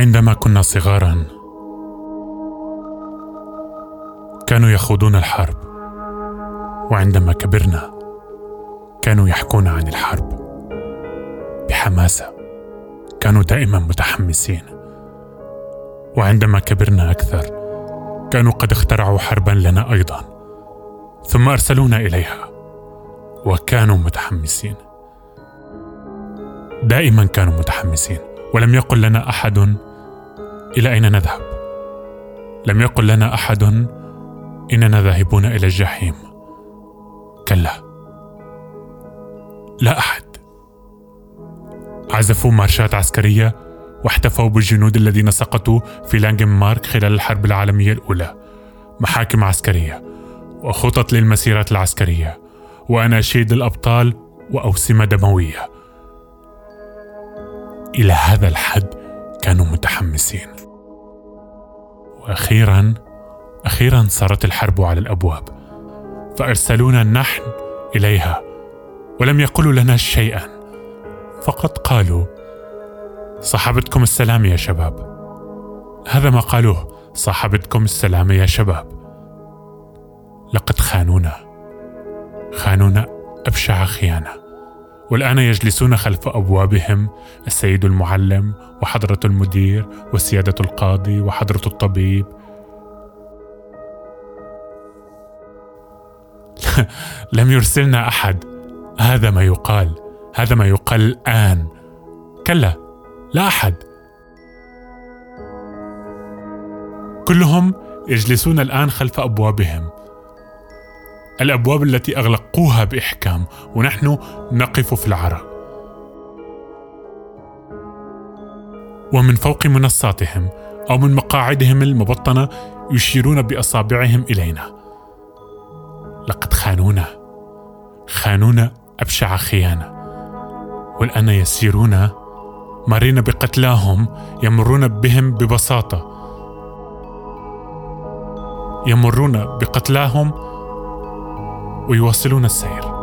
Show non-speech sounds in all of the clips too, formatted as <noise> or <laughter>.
عندما كنا صغارا كانوا يخوضون الحرب. وعندما كبرنا كانوا يحكون عن الحرب بحماسة. كانوا دائما متحمسين. وعندما كبرنا أكثر كانوا قد اخترعوا حربا لنا أيضا ثم أرسلونا إليها. وكانوا متحمسين. دائما كانوا متحمسين. ولم يقل لنا أحد إلى أين نذهب؟ لم يقل لنا أحد إننا ذاهبون إلى الجحيم. كلا. لا أحد. عزفوا مارشات عسكرية واحتفوا بالجنود الذين سقطوا في لانجن مارك خلال الحرب العالمية الأولى. محاكم عسكرية وخطط للمسيرات العسكرية. واناشيد الأبطال وأوسمة دموية. إلى هذا الحد كانوا متحمسين. وأخيرا أخيرا صارت الحرب على الأبواب فأرسلونا نحن إليها ولم يقولوا لنا شيئا فقط قالوا صاحبتكم السلام يا شباب. هذا ما قالوه صاحبتكم السلام يا شباب. لقد خانونا خانونا أبشع خيانة. والآن يجلسون خلف أبوابهم السيد المعلم وحضرة المدير وسيادة القاضي وحضرة الطبيب. <laughs> لم يرسلنا أحد. هذا ما يقال. هذا ما يقال الآن. كلا لا أحد. كلهم يجلسون الآن خلف أبوابهم. الأبواب التي أغلقوها بإحكام ونحن نقف في العراء. ومن فوق منصاتهم أو من مقاعدهم المبطنة يشيرون بأصابعهم إلينا. لقد خانونا. خانونا أبشع خيانة. والآن يسيرون مارين بقتلاهم يمرون بهم ببساطة. يمرون بقتلاهم ويواصلون السير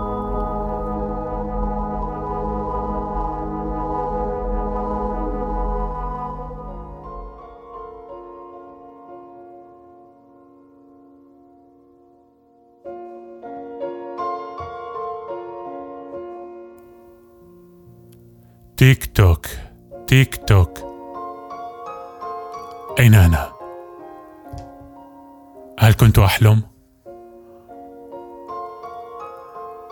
تيك توك تيك توك أين أنا؟ هل كنت أحلم؟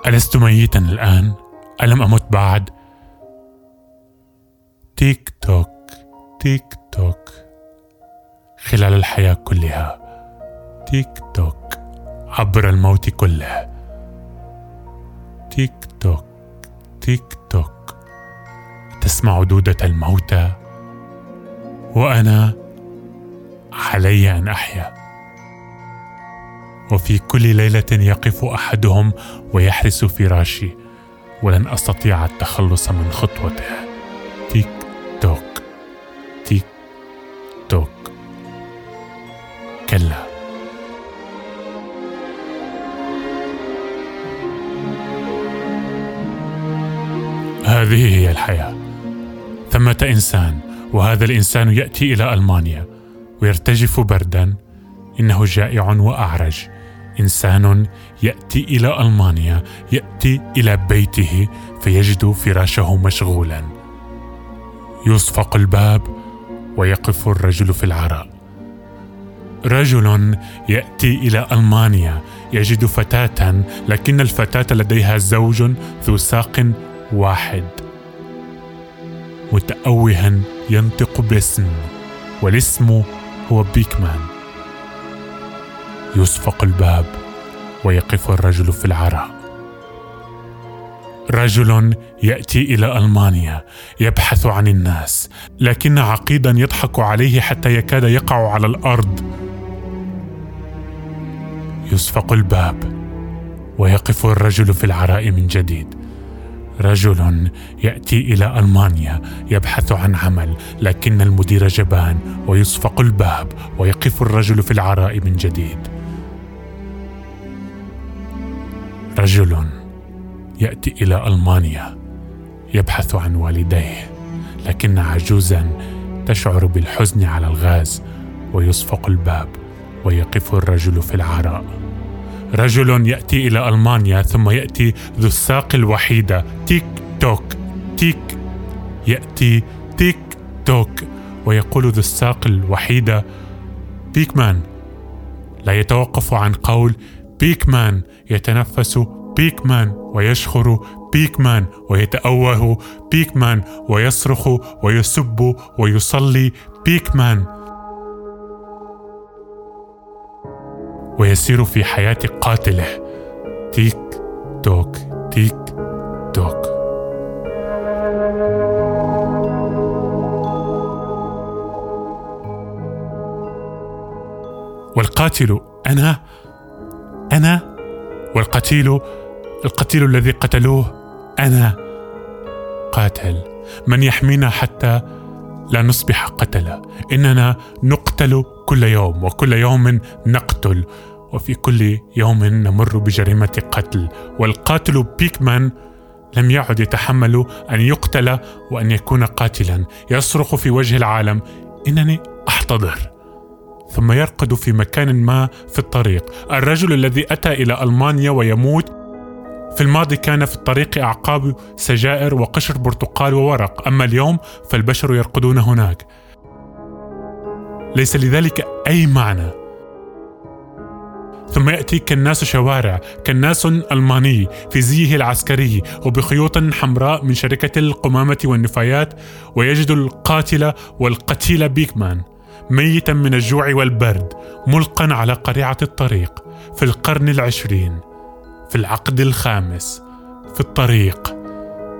ألست ميتا الآن؟ ألم أمت بعد؟ تيك توك تيك توك. خلال الحياة كلها تيك توك. عبر الموت كله. تيك توك تيك توك. تسمع دودة الموتى. وأنا علي أن أحيا. وفي كل ليلة يقف أحدهم ويحرس فراشي ولن أستطيع التخلص من خطوته. تيك توك تيك توك. كلا. هذه هي الحياة. ثمة إنسان وهذا الإنسان يأتي إلى ألمانيا ويرتجف بردا إنه جائع وأعرج. إنسان يأتي إلى ألمانيا يأتي إلى بيته فيجد فراشه مشغولا. يصفق الباب ويقف الرجل في العراء. رجل يأتي إلى ألمانيا يجد فتاة لكن الفتاة لديها زوج ذو ساق واحد. متأوها ينطق باسم والاسم هو بيكمان. يصفق الباب ويقف الرجل في العراء. رجل يأتي إلى ألمانيا يبحث عن الناس لكن عقيدا يضحك عليه حتى يكاد يقع على الأرض. يصفق الباب ويقف الرجل في العراء من جديد. رجل يأتي إلى ألمانيا يبحث عن عمل لكن المدير جبان ويصفق الباب ويقف الرجل في العراء من جديد. رجل يأتي إلى ألمانيا يبحث عن والديه لكن عجوزا تشعر بالحزن على الغاز ويصفق الباب ويقف الرجل في العراء. رجل يأتي إلى ألمانيا ثم يأتي ذو الساق الوحيده تيك توك تيك يأتي تيك توك ويقول ذو الساق الوحيده بيكمان لا يتوقف عن قول بيكمان يتنفس بيكمان ويشخر بيكمان ويتأوه بيكمان ويصرخ ويسب ويصلي بيكمان. ويسير في حياة قاتله. تيك توك تيك توك. والقاتل أنا؟ أنا والقتيل القتيل الذي قتلوه أنا. قاتل. من يحمينا حتى لا نصبح قتلة. إننا نقتل كل يوم وكل يوم نقتل. وفي كل يوم نمر بجريمة قتل. والقاتل بيكمان لم يعد يتحمل أن يقتل وأن يكون قاتلا. يصرخ في وجه العالم إنني أحتضر. ثم يرقد في مكان ما في الطريق. الرجل الذي أتى إلى ألمانيا ويموت في الماضي كان في الطريق أعقاب سجائر وقشر برتقال وورق. أما اليوم فالبشر يرقدون هناك. ليس لذلك أي معنى. ثم يأتي كناس شوارع كناس ألماني في زيه العسكري وبخيوط حمراء من شركة القمامة والنفايات ويجد القاتل والقتيل بيكمان. ميتا من الجوع والبرد ملقا على قريعة الطريق في القرن العشرين في العقد الخامس في الطريق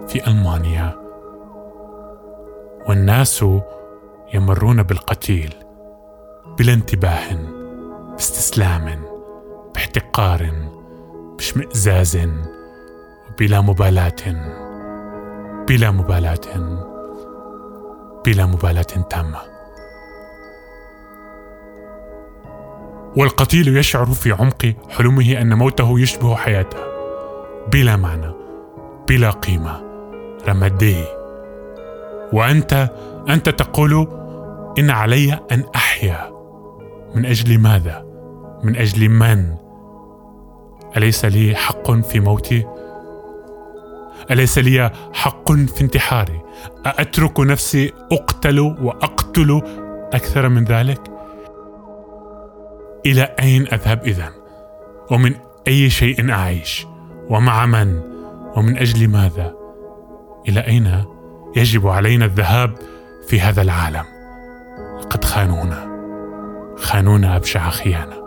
في ألمانيا. والناس يمرون بالقتيل بلا انتباه باستسلام باحتقار باشمئزاز وبلا مبالاة بلا مبالاة بلا مبالاة تامة. والقتيل يشعر في عمق حلمه أن موته يشبه حياته. بلا معنى بلا قيمة. رمادي. وأنت أنت تقول إن علي أن أحيا. من أجل ماذا؟ من أجل من؟ أليس لي حق في موتي؟ أليس لي حق في انتحاري؟ أأترك نفسي أقتل وأقتل أكثر من ذلك؟ إلى أين أذهب اذا ومن أي شيء أعيش؟ ومع من؟ ومن أجل ماذا؟ إلى أين يجب علينا الذهاب في هذا العالم؟ لقد خانونا. خانونا أبشع خيانة.